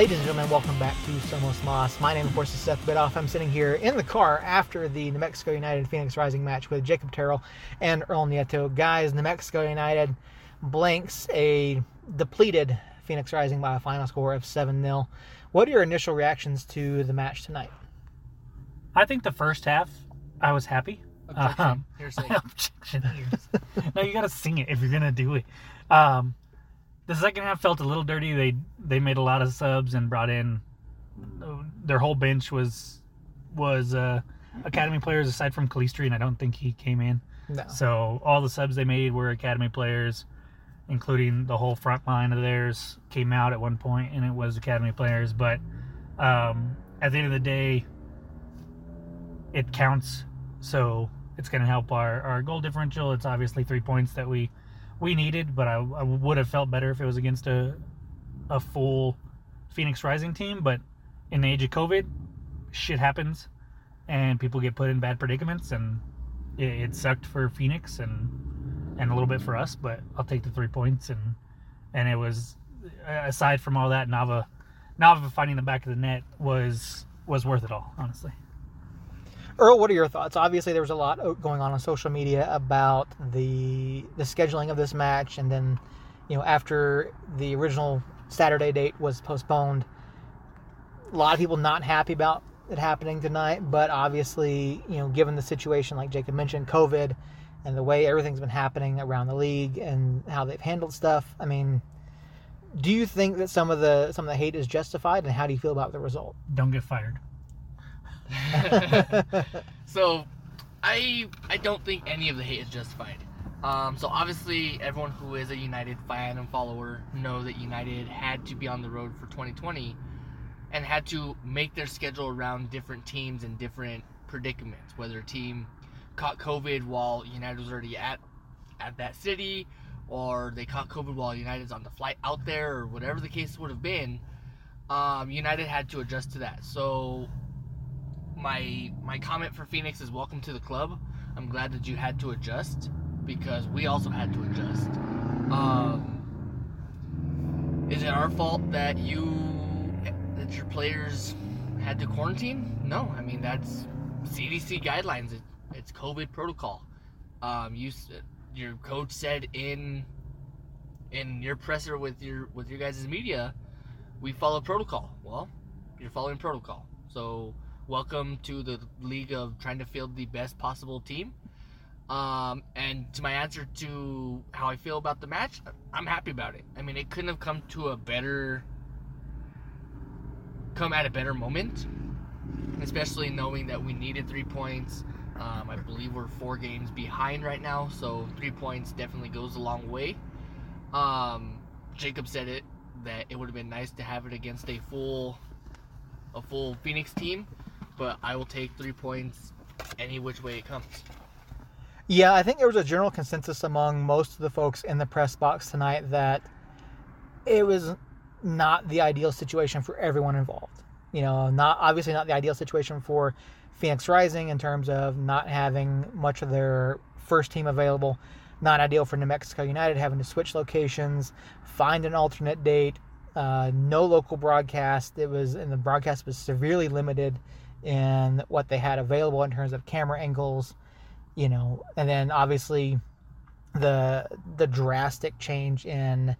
Ladies and gentlemen, welcome back to Somos Moss. My name, of course, is Seth Bidoff. I'm sitting here in the car after the New Mexico United Phoenix Rising match with Jacob Terrell and Earl Nieto. Guys, New Mexico United blanks a depleted Phoenix Rising by a final score of 7 0. What are your initial reactions to the match tonight? I think the first half, I was happy. Objection. Um, Hearsay. Objection. no, you got to sing it if you're gonna do it. Um, the second half felt a little dirty. They they made a lot of subs and brought in their whole bench was was uh, academy players aside from Calistri, and I don't think he came in. No. So all the subs they made were academy players, including the whole front line of theirs came out at one point, and it was academy players. But um, at the end of the day, it counts. So it's going to help our, our goal differential. It's obviously three points that we we needed, but I, I would have felt better if it was against a a full Phoenix Rising team. But in the age of COVID, shit happens, and people get put in bad predicaments, and it, it sucked for Phoenix and and a little bit for us. But I'll take the three points, and and it was aside from all that, Nava Nava finding the back of the net was was worth it all, honestly. Earl, what are your thoughts? Obviously, there was a lot uh, going on on social media about the the scheduling of this match, and then, you know, after the original Saturday date was postponed, a lot of people not happy about it happening tonight. But obviously, you know, given the situation, like Jacob mentioned, COVID, and the way everything's been happening around the league and how they've handled stuff, I mean, do you think that some of the some of the hate is justified, and how do you feel about the result? Don't get fired. so, I I don't think any of the hate is justified. Um, so obviously, everyone who is a United fan and follower know that United had to be on the road for 2020, and had to make their schedule around different teams and different predicaments. Whether a team caught COVID while United was already at at that city, or they caught COVID while United's on the flight out there, or whatever the case would have been. Um, United had to adjust to that. So my my comment for Phoenix is welcome to the club. I'm glad that you had to adjust because we also had to adjust. Um, is it our fault that you that your players had to quarantine? No, I mean that's CDC guidelines. It, it's COVID protocol. Um, you your coach said in in your presser with your with your guys' media, we follow protocol. Well, you're following protocol. So welcome to the league of trying to field the best possible team. Um, and to my answer to how I feel about the match, I'm happy about it. I mean, it couldn't have come to a better, come at a better moment, especially knowing that we needed three points. Um, I believe we're four games behind right now, so three points definitely goes a long way. Um, Jacob said it that it would have been nice to have it against a full, a full Phoenix team, but I will take three points any which way it comes. Yeah, I think there was a general consensus among most of the folks in the press box tonight that it was not the ideal situation for everyone involved. You know, not obviously not the ideal situation for Phoenix Rising in terms of not having much of their first team available. Not ideal for New Mexico United having to switch locations, find an alternate date, uh, no local broadcast. It was, and the broadcast was severely limited in what they had available in terms of camera angles you know, and then obviously the the drastic change in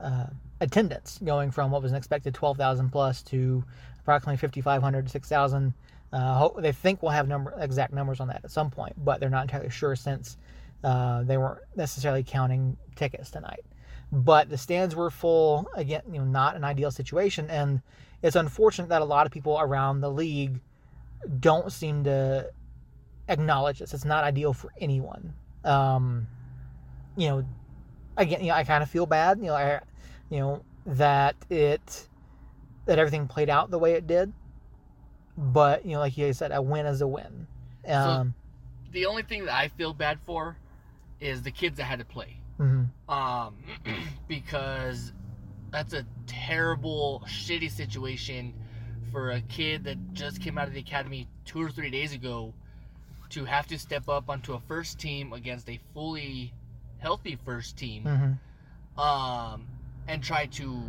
uh, attendance going from what was an expected 12,000 plus to approximately 5,500 6,000. Uh, they think we'll have number exact numbers on that at some point, but they're not entirely sure since uh, they weren't necessarily counting tickets tonight. But the stands were full again, you know, not an ideal situation, and it's unfortunate that a lot of people around the league don't seem to acknowledge this. It's not ideal for anyone. Um, you know, again, you know, I kind of feel bad. You know, I, you know that it that everything played out the way it did. But you know, like you said, a win is a win. Um, The only thing that I feel bad for is the kids that had to play. mhm. um, because that's a terrible, shitty situation for a kid that just came out of the academy two or three days ago to have to step up onto a first team against a fully healthy first team Mhm. um, and try to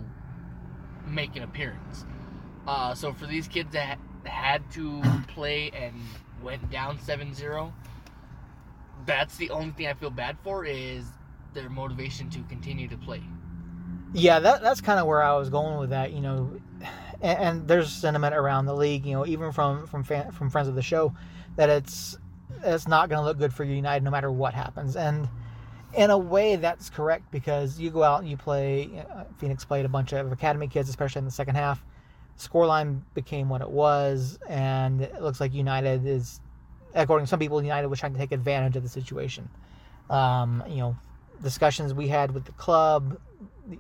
make an appearance. Uh, so for these kids that had to play and went down 7-0, that's the only thing I feel bad for is their motivation to continue to play. Yeah, that, that's kind of where I was going with that. You know, and, and there's sentiment around the league. You know, even from from fan, from friends of the show, that it's it's not going to look good for United no matter what happens. And in a way, that's correct because you go out and you play. Uh, Phoenix played a bunch of academy kids, especially in the second half. Scoreline became what it was, and it looks like United is, according to some people, United was trying to take advantage of the situation. Um, you know, discussions we had with the club,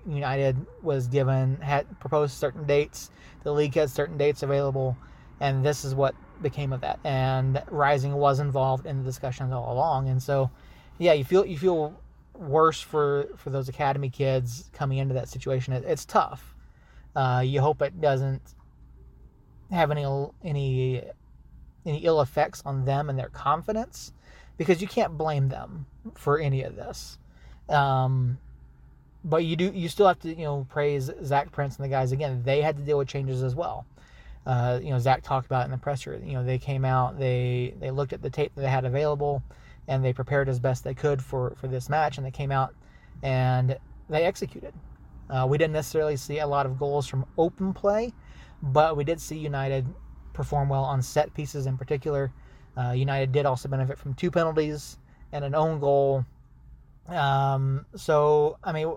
United was given had proposed certain dates. The league had certain dates available, and this is what became of that. And Rising was involved in the discussions all along, and so yeah, you feel you feel worse for for those academy kids coming into that situation. It, it's tough. Uh, you hope it doesn't have any any any ill effects on them and their confidence, because you can't blame them for any of this. Um, but you do you still have to you know praise Zach Prince and the guys again. They had to deal with changes as well. Uh, you know Zach talked about in the presser. You know they came out, they they looked at the tape that they had available, and they prepared as best they could for for this match, and they came out and they executed. Uh, we didn't necessarily see a lot of goals from open play, but we did see United perform well on set pieces in particular. Uh, United did also benefit from two penalties and an own goal. Um, so I mean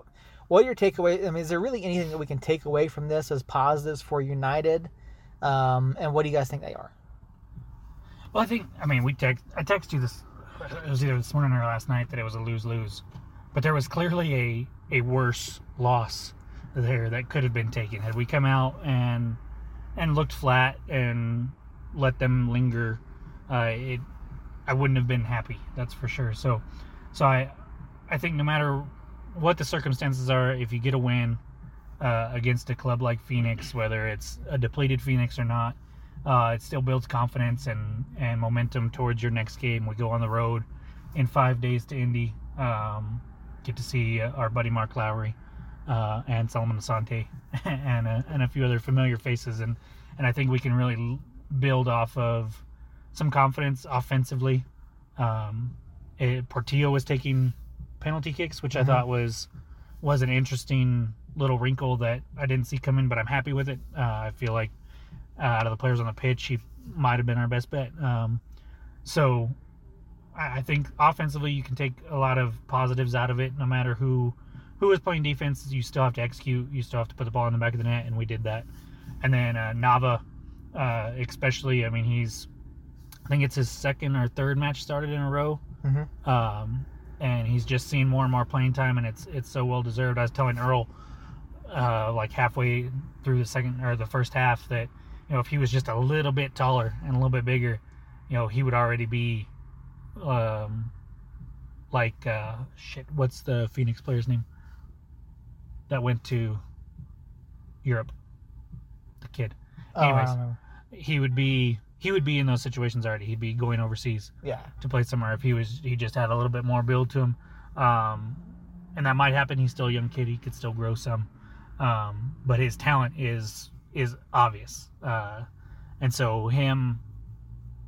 what your takeaway? I mean, is there really anything that we can take away from this as positives for United? Um, and what do you guys think they are? Well, I think I mean we text I texted you this. It was either this morning or last night that it was a lose lose, but there was clearly a a worse loss there that could have been taken had we come out and and looked flat and let them linger. Uh, it I wouldn't have been happy. That's for sure. So so I I think no matter what the circumstances are, if you get a win uh, against a club like Phoenix, whether it's a depleted Phoenix or not, uh, it still builds confidence and, and momentum towards your next game. We go on the road in five days to Indy. Um, get to see uh, our buddy Mark Lowry uh, and Solomon Asante and a, and a few other familiar faces, and and I think we can really build off of some confidence offensively. Um, it, Portillo was taking penalty kicks, which mm-hmm. I thought was was an interesting little wrinkle that I didn't see coming, but I'm happy with it. Uh, I feel like uh, out of the players on the pitch, he might have been our best bet. Um, so I, I think offensively, you can take a lot of positives out of it. No matter who who is playing defense, you still have to execute. You still have to put the ball in the back of the net, and we did that. And then uh, Nava, uh, especially, I mean, he's I think it's his second or third match started in a row. Mm-hmm. Um, and he's just seen more and more playing time, and it's it's so well deserved. I was telling Earl, uh, like halfway through the second or the first half, that you know if he was just a little bit taller and a little bit bigger, you know he would already be, um, like uh, shit. What's the Phoenix player's name? That went to Europe. The kid. Oh, Anyways, he would be he would be in those situations already. He'd be going overseas, yeah, to play somewhere if he was he just had a little bit more build to him, um, and that might happen. He's still a young kid; he could still grow some, um, but his talent is is obvious, uh, and so him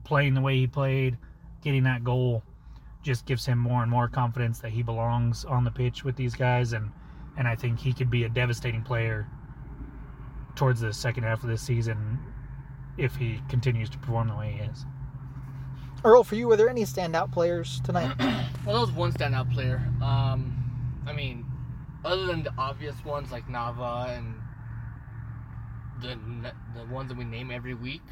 playing the way he played, getting that goal, just gives him more and more confidence that he belongs on the pitch with these guys, and and I think he could be a devastating player towards the second half of this season if he continues to perform the way he is. Earl, for you, were there any standout players tonight? well, there was one standout player. Um, I mean, other than the obvious ones like Nava and the the ones that we name every week,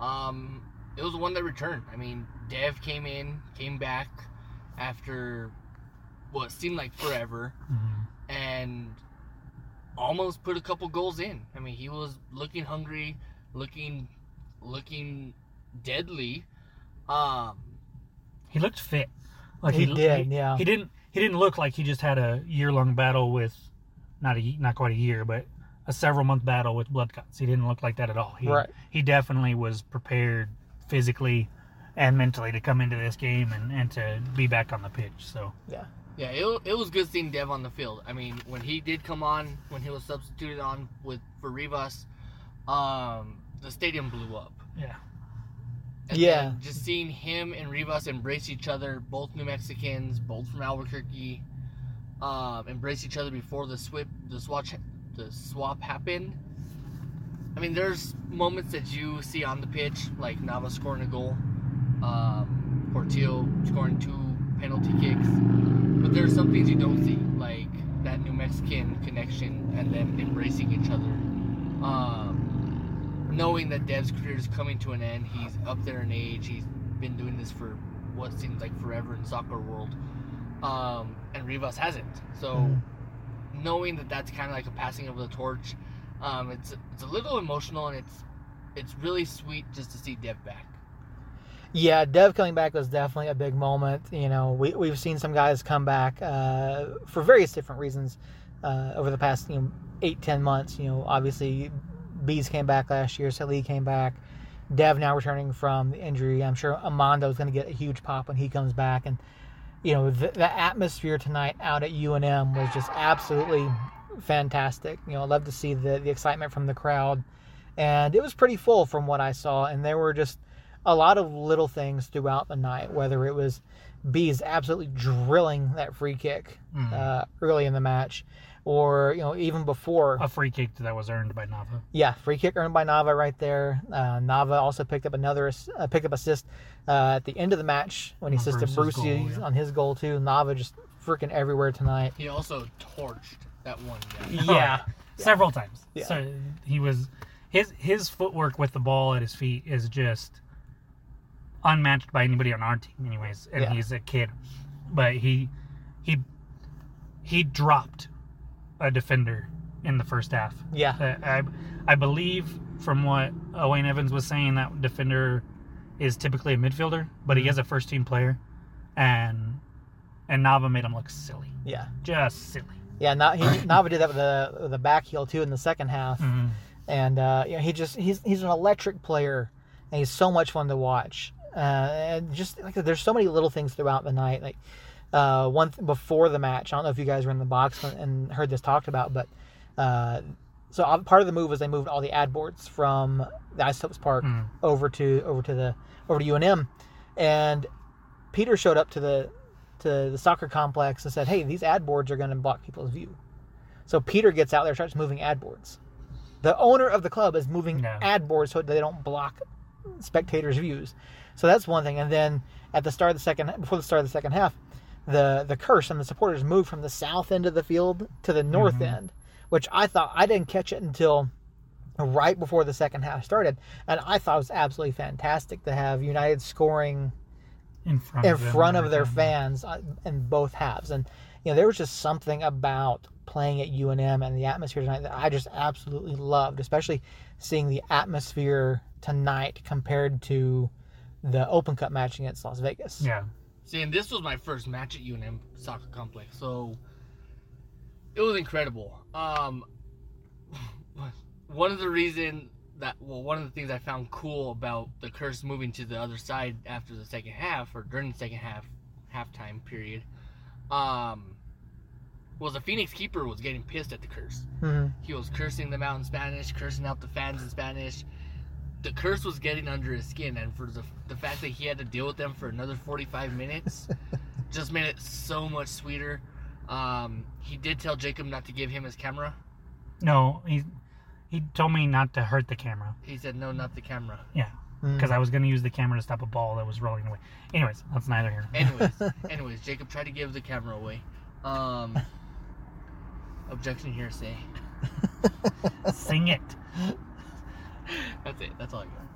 um, it was the one that returned. I mean, Dev came in, came back after what seemed like forever, mm-hmm. and almost put a couple goals in. I mean, he was looking hungry looking looking deadly. Um, he looked fit. Like he, he did, he, yeah. He didn't. He didn't look like he just had a year long battle with, not a not quite a year, but a several month battle with blood clots. He didn't look like that at all. He, right. He definitely was prepared physically and mentally to come into this game and, and to be back on the pitch. So yeah. Yeah, it, it was good seeing Dev on the field. I mean, when he did come on, when he was substituted on with for Rivas, um, the stadium blew up. Yeah. And Yeah. then just seeing him and Rivas embrace each other, both New Mexicans, both from Albuquerque, um, embrace each other before the swip, the swatch, the swap happened. I mean, there's moments that you see on the pitch, like Nava scoring a goal, um, Portillo scoring two penalty kicks, but there's some things you don't see, like that New Mexican connection and them embracing each other. Um, knowing that Dev's career is coming to an end, he's up there in age. He's been doing this for what seems like forever in soccer world, um, and Rivas hasn't. So, Mhm. knowing that that's kind of like a passing of the torch, um, it's it's a little emotional and it's it's really sweet just to see Dev back. Yeah, Dev coming back was definitely a big moment. You know, we, we've seen some guys come back uh, for various different reasons uh, over the past you know eight ten months. You know, obviously Bees came back last year, Salih came back. Dev now returning from the injury. I'm sure Amando is going to get a huge pop when he comes back. And you know, the, the atmosphere tonight out at UNM was just absolutely fantastic. You know, I love to see the the excitement from the crowd, and it was pretty full from what I saw. And there were just a lot of little things throughout the night, whether it was Bees absolutely drilling that free kick Mm. uh, early in the match, or you know even before. a free kick that was earned by Nava. Yeah, free kick earned by Nava right there. Uh, Nava also picked up another ass- uh, picked up assist uh, at the end of the match when he On assisted Bruce's Brucey goal, yeah. on his goal too. Nava just freaking everywhere tonight. He also torched that one guy. Yeah, several times. Yeah. So he was his his footwork with the ball at his feet is just unmatched by anybody on our team, anyways. And Yeah. he's a kid, but he he he dropped a defender in the first half. Yeah, Uh, I I believe from what Owain Evans was saying that defender is typically a midfielder, but he is a first team player, and and Nava made him look silly, yeah, just silly. yeah. Not, he, Nava did that with the with the back heel too in the second half. Mhm. and uh, you know, he just he's he's an electric player, and he's so much fun to watch. Uh, and just like there's so many little things throughout the night. Like uh, one th- before the match, I don't know if you guys were in the box and- heard this talked about, but uh, so part of the move was they moved all the ad boards from the Isotopes Park Mm. over to over to the over to UNM, and Peter showed up to the to the soccer complex and said, "Hey, these ad boards are going to block people's view." So Peter gets out there, starts moving ad boards. The owner of the club is moving Yeah. ad boards so they don't block spectators' views. So that's one thing. And then at the start of the second, before the start of the second half, the the curse and the supporters moved from the south end of the field to the north Mhm. end, which I thought I didn't catch it until right before the second half started, and I thought it was absolutely fantastic to have United scoring in front in of front of their fans uh, in both halves. And you know, there was just something about playing at UNM and the atmosphere tonight that I just absolutely loved, especially seeing the atmosphere tonight compared to the Open Cup match against Las Vegas. Yeah, See, and this was my first match at UNM Soccer Complex, so it was incredible. Um, one of the reason that well, one of the things I found cool about the curse moving to the other side after the second half or during the second half halftime period, um, was the Phoenix keeper was getting pissed at the curse. hmm He was cursing them out in Spanish, cursing out the fans in Spanish. The curse was getting under his skin, and for the, the fact that he had to deal with them for another 45 minutes just made it so much sweeter. Um, he did tell Jacob not to give him his camera. no, he he told me not to hurt the camera He said, no, not the camera. Yeah, because I was going to use the camera to stop a ball that was rolling away. Anyways, that's neither here. Anyways, anyways, Jacob tried to give the camera away. Um, objection hearsay. Sing it. That's it. That's all I got.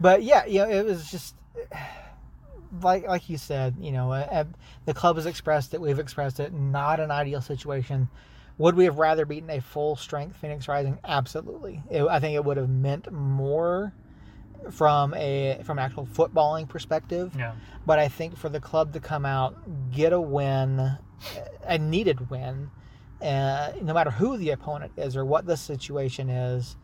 But yeah, you know, it was just like like you said, you know, uh, uh, the club has expressed it, we've expressed it. Not an ideal situation. Would we have rather beaten a full strength Phoenix Rising? Absolutely. It, I think it would have meant more from a from an actual footballing perspective. Yeah, But I think for the club to come out, get a win, a needed win, uh, no matter who the opponent is or what the situation is,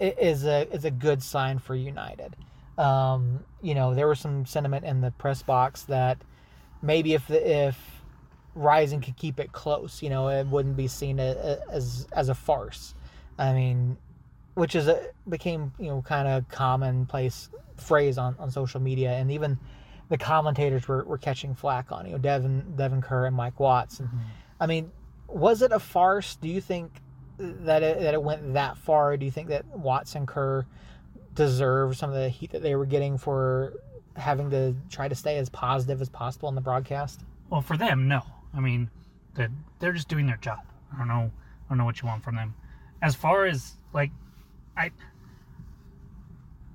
is a is a good sign for United. Um, you know, there was some sentiment in the press box that maybe if the if Rising could keep it close. You know, it wouldn't be seen a- a- as as a farce. I mean, which is a became you know kind of commonplace phrase on, on social media, and even the commentators were, were catching flack on. You know, Devin Devin Kerr and Mike Watts. And I mean, was it a farce? Do you think that it, that it went that far? Do you think that Watts and Kerr deserve some of the heat that they were getting for having to try to stay as positive as possible in the broadcast? Well, for them, no. I mean, they're, they're just doing their job. I don't know. I don't know what you want from them. As far as like, I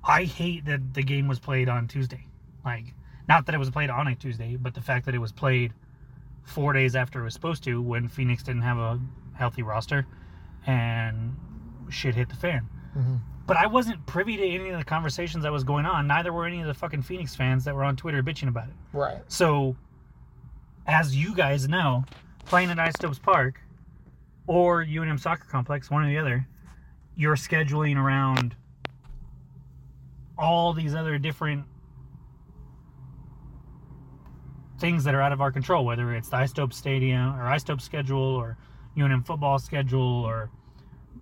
I hate that the game was played on Tuesday. Like, not that it was played on a Tuesday, but the fact that it was played four days after it was supposed to, when Phoenix didn't have a healthy roster, and shit hit the fan. Mm-hmm. But I wasn't privy to any of the conversations that was going on. Neither were any of the fucking Phoenix fans that were on Twitter bitching about it. Right. So, as you guys know, playing at Isotopes Park or UNM Soccer Complex, one or the other, you're scheduling around all these other different things that are out of our control, whether it's the Isotope Stadium or Isotope schedule or UNM football schedule or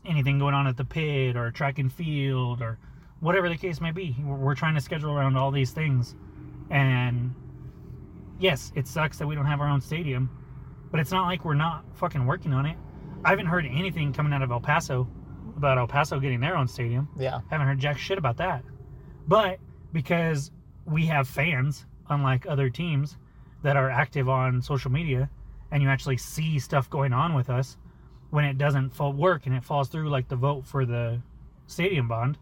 anything going on at the pit or track and field or whatever the case may be. We're we're trying to schedule around all these things. And yes, it sucks that we don't have our own stadium, but it's not like we're not fucking working on it. I haven't heard anything coming out of El Paso about El Paso getting their own stadium. Yeah. Haven't heard jack shit about that. But because we have fans, unlike other teams that are active on social media, and you actually see stuff going on with us when it doesn't fall work and it falls through, like the vote for the stadium bond,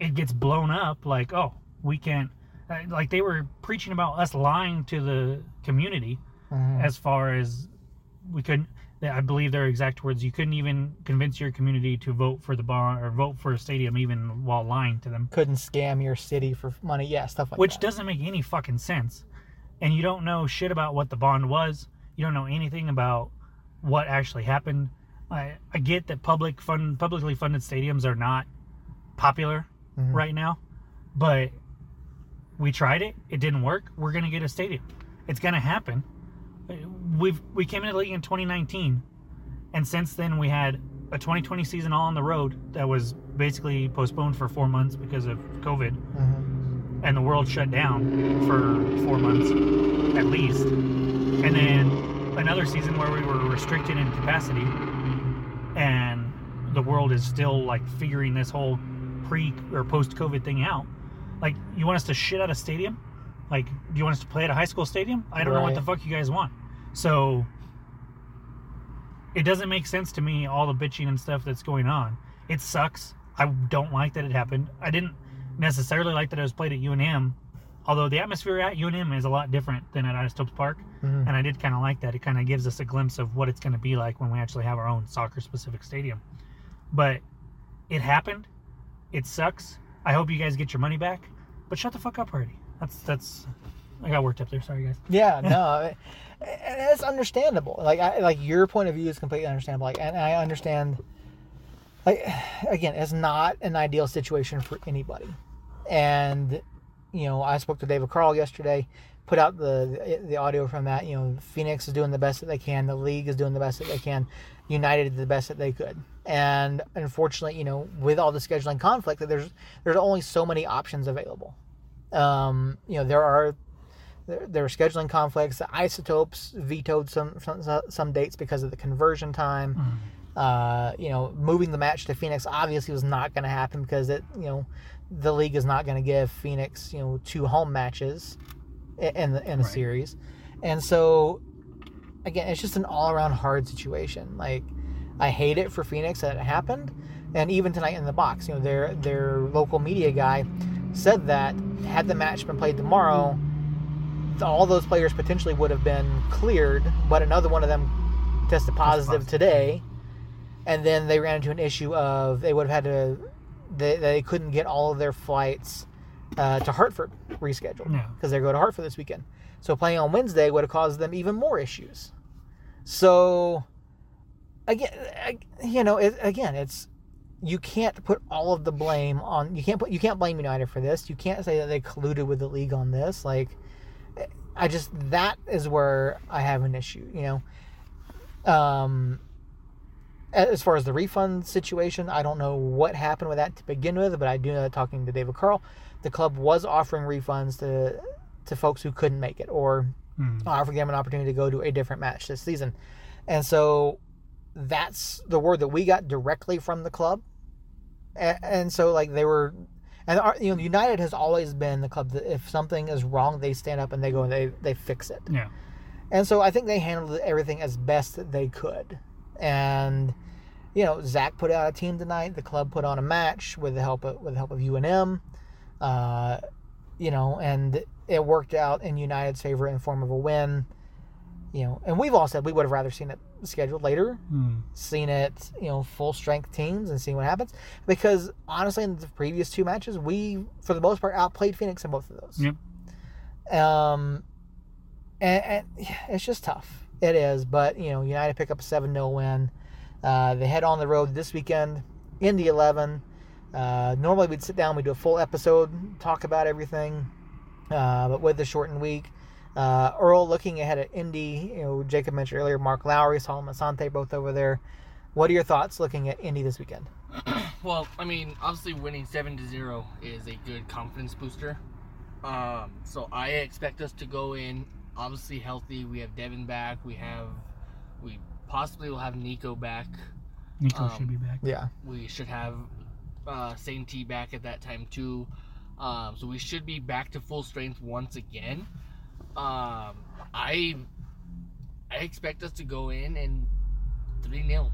it gets blown up like, oh, we can't. uh, Like they were preaching about us lying to the community Mhm. as far as we couldn't. I believe their exact words. You couldn't even convince your community to vote for the bond or vote for a stadium, even while lying to them, Couldn't scam your city for money. Yeah, stuff like that. which doesn't make any fucking sense. And you don't know shit about what the bond was. You don't know anything about what actually happened. I, I get that public fund, publicly funded stadiums are not popular Mhm. right now, but we tried it. It didn't work. We're gonna get a stadium. It's gonna happen. We've we came into the league in 2019, and since then we had a 2020 season all on the road that was basically postponed for four months because of COVID, Mhm. and the world shut down for four months at least, and then another season where we were restricted in capacity, and the world is still like figuring this whole pre or post COVID thing out. Like, you want us to shit out a stadium? Like, do you want us to play at a high school stadium? I don't know what the fuck you guys want. So, it doesn't make sense to me all the bitching and stuff that's going on. It sucks. I don't like that it happened. I didn't necessarily like that it was played at UNM, although the atmosphere at UNM is a lot different than at Isotopes Park, Mhm. and I did kind of like that. It kind of gives us a glimpse of what it's going to be like when we actually have our own soccer-specific stadium. But it happened. It sucks. I hope you guys get your money back. But shut the fuck up already. That's that's. I got worked up there. Sorry, guys. Yeah, no, it's understandable. Like, I, like your point of view is completely understandable. Like, and I understand. Like, again, it's not an ideal situation for anybody. And, you know, I spoke to David Carl yesterday, put out the the audio from that. You know, Phoenix is doing the best that they can. The league is doing the best that they can. United did the best that they could. And unfortunately, you know, with all the scheduling conflict, that there's there's only so many options available. Um, you know, there are there, there were scheduling conflicts. The isotopes vetoed some, some some dates because of the conversion time. Uh, you know, moving the match to Phoenix obviously was not going to happen because it you know the league is not going to give Phoenix you know two home matches in the in a Right. series, and so again, it's just an all around hard situation. Like I hate it for Phoenix that it happened, and even tonight in the box, you know, their their local media guy said that had the match been played tomorrow, all those players potentially would have been cleared, but another one of them tested positive positive. today, and then they ran into an issue of they would have had to they, they couldn't get all of their flights uh, to Hartford rescheduled because they're going to Hartford this weekend. So playing on Wednesday would have caused them even more issues. So again, I- you know, it, again, it's you can't put all of the blame on you can't put you can't blame United for this. You can't say that they colluded with the league on this. Like I just that is where I have an issue. You know, um, as far as the refund situation, I don't know what happened with that to begin with, but I do know that talking to David Carl, the club was offering refunds to to folks who couldn't make it or Hmm. offering them an opportunity to go to a different match this season. And so that's the word that we got directly from the club. And, and so like they were and our, you know United has always been the club that if something is wrong they stand up and they go and they they fix it. Yeah. And so I think they handled everything as best that they could. And you know, Zach put out a team tonight. The club put on a match with the help of with the help of UNM. Uh, you know, and it worked out in United's favor in form of a win. You know, and we've all said we would have rather seen it scheduled later, Hmm. seen it, you know, full strength teams and seen what happens. Because honestly, in the previous two matches, we, for the most part, outplayed Phoenix in both of those. Yep. Um, and, and it's just tough. It is, but you know, United pick up a seven 0 win. Uh, they head on the road this weekend, Indy eleven. Uh, normally we'd sit down, we do a full episode, talk about everything, uh, but with the shortened week, uh, Earl looking ahead at Indy. You know, Jacob mentioned earlier, Mark Lowry, Solomon Asante, both over there. What are your thoughts looking at Indy this weekend? Well, I mean, obviously winning seven to zero is a good confidence booster. Um, so I expect us to go in obviously healthy. We have Devin back. We have, we possibly will have Nico back. Nico Um, should be back. Yeah, We should have uh, Saint T back at that time too. Um, so we should be back to full strength once again. Um, I I expect us to go in and three 0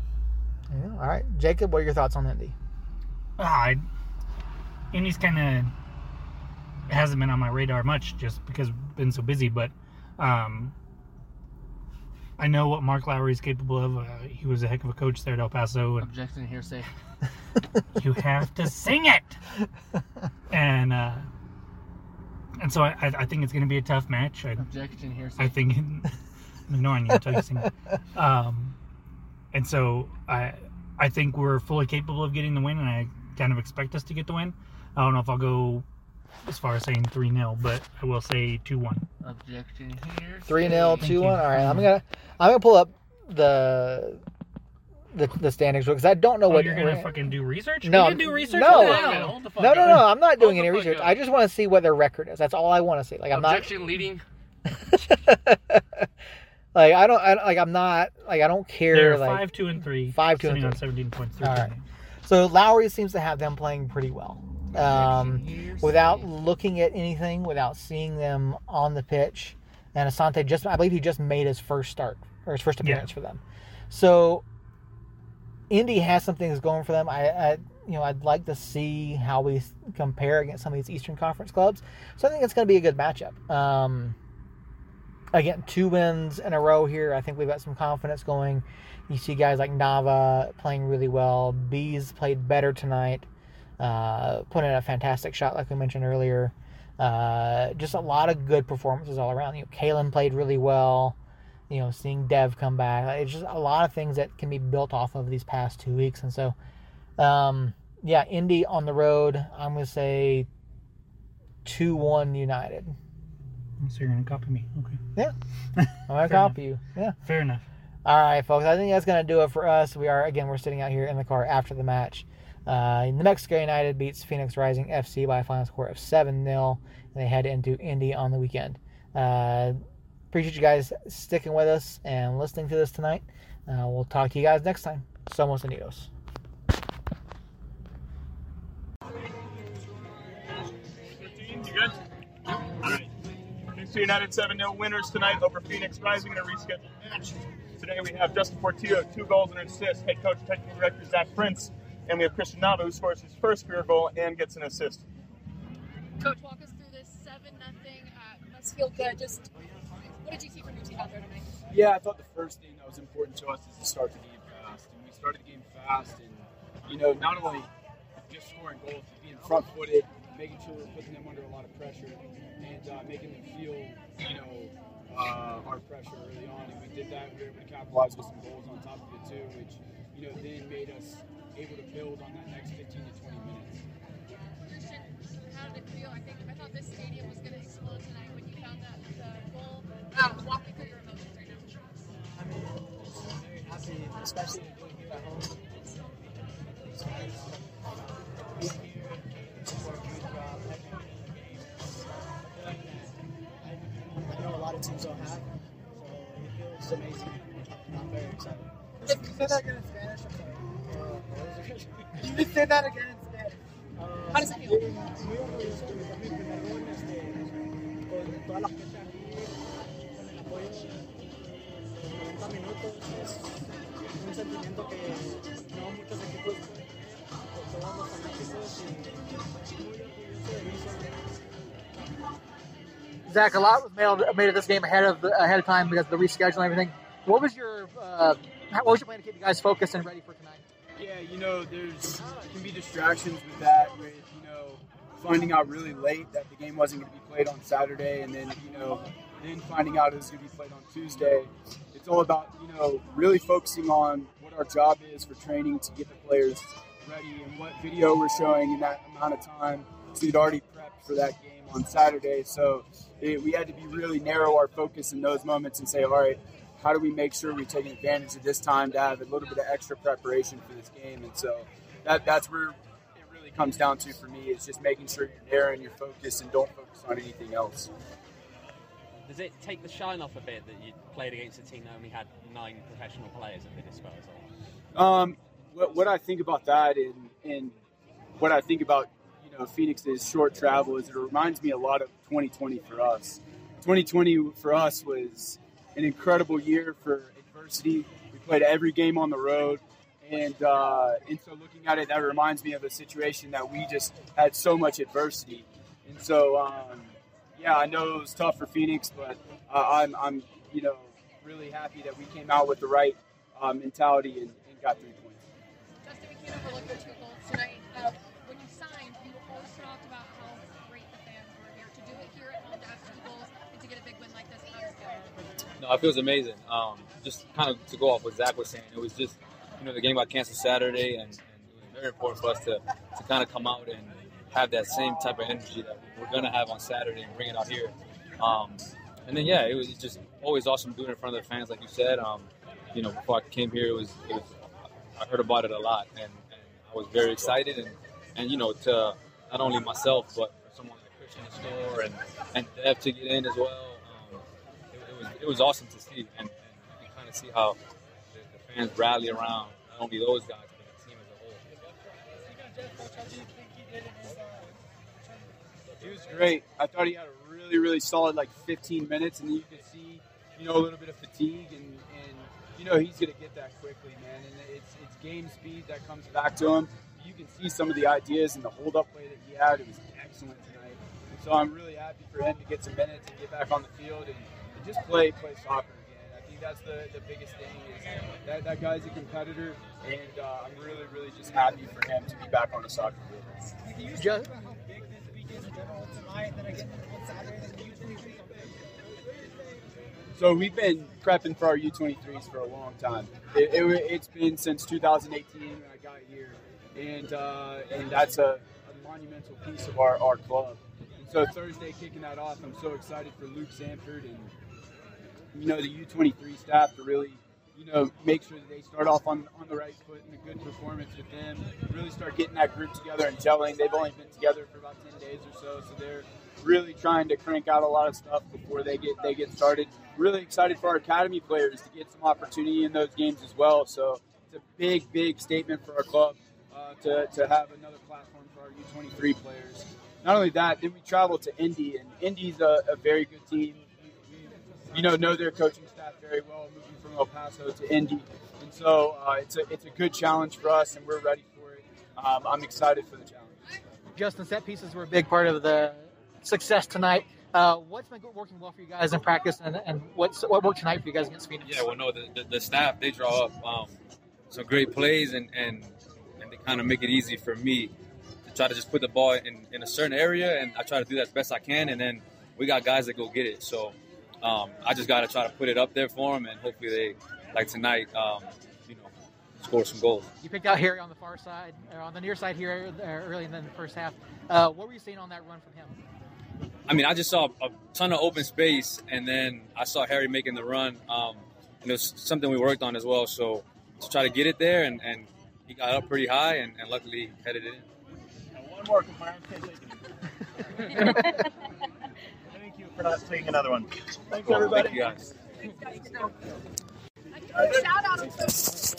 yeah. All right, Jacob, what are your thoughts on Indy? Ah, I, Indy's kind of hasn't been on my radar much just because I've been so busy. But um, I know what Mark Lowry is capable of. Uh, he was a heck of a coach there at El Paso, and Objection hearsay. you have to sing it. And uh, and so I, I think it's going to be a tough match. I, Objection hearsay. I think I'm ignoring you until you sing. it. Um, and so I I think we're fully capable of getting the win, and I kind of expect us to get the win. I don't know if I'll go as far as saying three 0 but I will say two one. Objection here. Three 0 2 1. All right, I'm gonna I'm gonna pull up the the, the standings because I don't know Oh, what you're gonna fucking do research? No, we didn't do research. no. What the Hold the hell? hold the fuck No, no, up. no. I'm not doing any research. up. I just want to see what their record is. That's all I want to see. Like I'm Objection leading. not like I don't I, like I'm not like I don't care They're like five two and three. Five, two, and sitting on seventeen points. All right. so Lowry seems to have them playing pretty well. Um, without looking at anything, without seeing them on the pitch. And Asante just, I believe he just made his first start or his first Yeah. appearance for them. So Indy has some things going for them. I, I, you know, I'd like to see how we compare against some of these Eastern Conference clubs. So I think it's going to be a good matchup. Um, again, two wins in a row here. I think we've got some confidence going. You see guys like Nava playing really well. Bees played better tonight. Uh, put in a fantastic shot, like we mentioned earlier. Uh, just a lot of good performances all around. You know, Kalen played really well. You know, seeing Dev come back, it's just a lot of things that can be built off of these past two weeks. And so, um, yeah, Indy on the road. I'm gonna say two one United. So you're gonna copy me? Okay. Yeah, I'm gonna copy you. Yeah. Fair enough. All right, folks. I think that's going to do it for us. We are again. We're sitting out here in the car after the match. Uh, New Mexico United beats Phoenix Rising FC by a final score of seven 0 and they head into Indy on the weekend. Uh, appreciate you guys sticking with us and listening to this tonight. Uh, we'll talk to you guys next time. Somos Unidos. Good? Alright. Phoenix United 7 0 winners tonight over Phoenix Rising in a rescheduled match. Today we have Justin Portillo, two goals and an assist, head coach, technical director Zach Prince, and we have Christian Nava, who scores his first career goal and gets an assist. Coach, walk us through this seven nothing. Uh, must feel good. Just what did you see from your team out there tonight? Yeah, I thought the first thing that was important to us is to start the game fast. And we started the game fast, and you know, not only just scoring goals, but being front-footed, making sure we're putting them under a lot of pressure, and uh, making them feel, you know, uh, our pressure early on. And we did that. We were able to capitalize with some goals on top of it too, which you know then made us able to build on that next 15 to 20 minutes. Christian, how did it feel? I think I thought this stadium was going to explode tonight when you found that uh, goal. Uh, walk me through your emotions right now. I mean, just very happy, especially being here at home. Being here and throughout every minute of the game. It's a feeling that I, I know a lot of teams don't have, so it feels amazing. I'm very excited. You say that again in Spanish? How does that feel? Muy orgulloso de mi primer gol, este, con toda la gente aquí, con el apoyo de los 90 minutos. Es un sentimiento que no muchos equipos tienen, por todos los fanáticos y muy orgulloso de mí siempre. Zach, a lot was made, made of this game ahead of ahead of time because of the reschedule and everything. What was your uh, what was your plan to keep you guys focused and ready for tonight? Yeah, you know, there's can be distractions with that, with you know, finding out really late that the game wasn't going to be played on Saturday, and then you know, then finding out it was going to be played on Tuesday. It's all about you know really focusing on what our job is for training to get the players ready and what video we're showing in that amount of time. So we'd already prepped for that game on Saturday, so it, we had to be really narrow our focus in those moments and say, all right, how do we make sure we're taking advantage of this time to have a little bit of extra preparation for this game? And so that that's where it really comes down to for me is just making sure you're there and you're focused and don't focus on anything else. Does it take the shine off a bit that you played against a team that only had nine professional players at their disposal? Um, what, what I think about that and, and what I think about you know Phoenix's short travel is it reminds me a lot of 2020 for us. 2020 for us was an incredible year for adversity. We played every game on the road, and uh, and so looking at it, that reminds me of a situation that we just had so much adversity, and so um, yeah, I know it was tough for Phoenix, but uh, I'm I'm you know really happy that we came out with the right uh, mentality and, and got three points. Justin, we can't overlook your two goals tonight. No, it feels amazing. Um, just kind of to go off what Zach was saying, it was just, you know, the game got canceled Saturday, and, and it was very important for us to, to kind of come out and have that same type of energy that we're going to have on Saturday and bring it out here. Um, and then, yeah, it was just always awesome doing it in front of the fans, like you said. Um, you know, before I came here, it was, it was I heard about it a lot, and, and I was very excited, and, and you know, to not only myself, but for someone like Christian store and, and Dev to get in as well. It, was awesome to see, and, and you can kind of see how the, the fans rally around not only those guys but the team as a whole. He was great. I thought he had a really, really solid like 15 minutes, and you could see, you know, a little bit of fatigue, and, and you know he's going to get that quickly, man. And it's it's game speed that comes back to him. You can see some of the ideas and the hold up play that he had. It was excellent tonight. So I'm really happy for him to get some minutes and get back on the field and just play play soccer again. I think that's the, the biggest thing is that that guy's a competitor, and uh, I'm really, really just happy for him to be back on the soccer field. Can you Ju- talk about how big this week is in general tonight, then again on Saturday, then U23 is on So we've been prepping for our U23s for a long time. It, it, has been since 2018 when I got here, and uh, and that's a, a monumental piece of our, our club. And so Thursday kicking that off, I'm so excited for Luke Sanford and you know the U23 staff to really you know make sure that they start off on, on the right foot and a good performance with them. Really start getting that group together and gelling. They've only been together for about 10 days or so, so they're really trying to crank out a lot of stuff before they get they get started. Really excited for our academy players to get some opportunity in those games as well. So it's a big, big statement for our club uh, to, to have another platform for our U23 players. Not only that, then we travel to Indy, and Indy's a, a very good team. We, we, you know, know their coaching staff very well, moving from El Paso to Indy, and so uh, it's a it's a good challenge for us, and we're ready for it. Um, I'm excited for the challenge. Justin, set pieces were a big part of the success tonight. Uh, what's been working well for you guys in practice, and, and what's what worked tonight for you guys against Phoenix? Yeah, well, no, the, the, the staff they draw up um, some great plays, and and and they kind of make it easy for me to try to just put the ball in, in a certain area, and I try to do that as best I can, and then we got guys that go get it. So um, I just got to try to put it up there for them, and hopefully they like tonight, um, you know, score some goals. You picked out Harry on the far side, or on the near side here uh, early in the first half. Uh, what were you seeing on that run from him? I mean, I just saw a ton of open space, and then I saw Harry making the run. Um, and it was something we worked on as well. So to try to get it there, and, and he got up pretty high, and, and luckily headed it in. One more compliance. for not another one. Thanks, cool. everybody. Thank you guys. Shout out.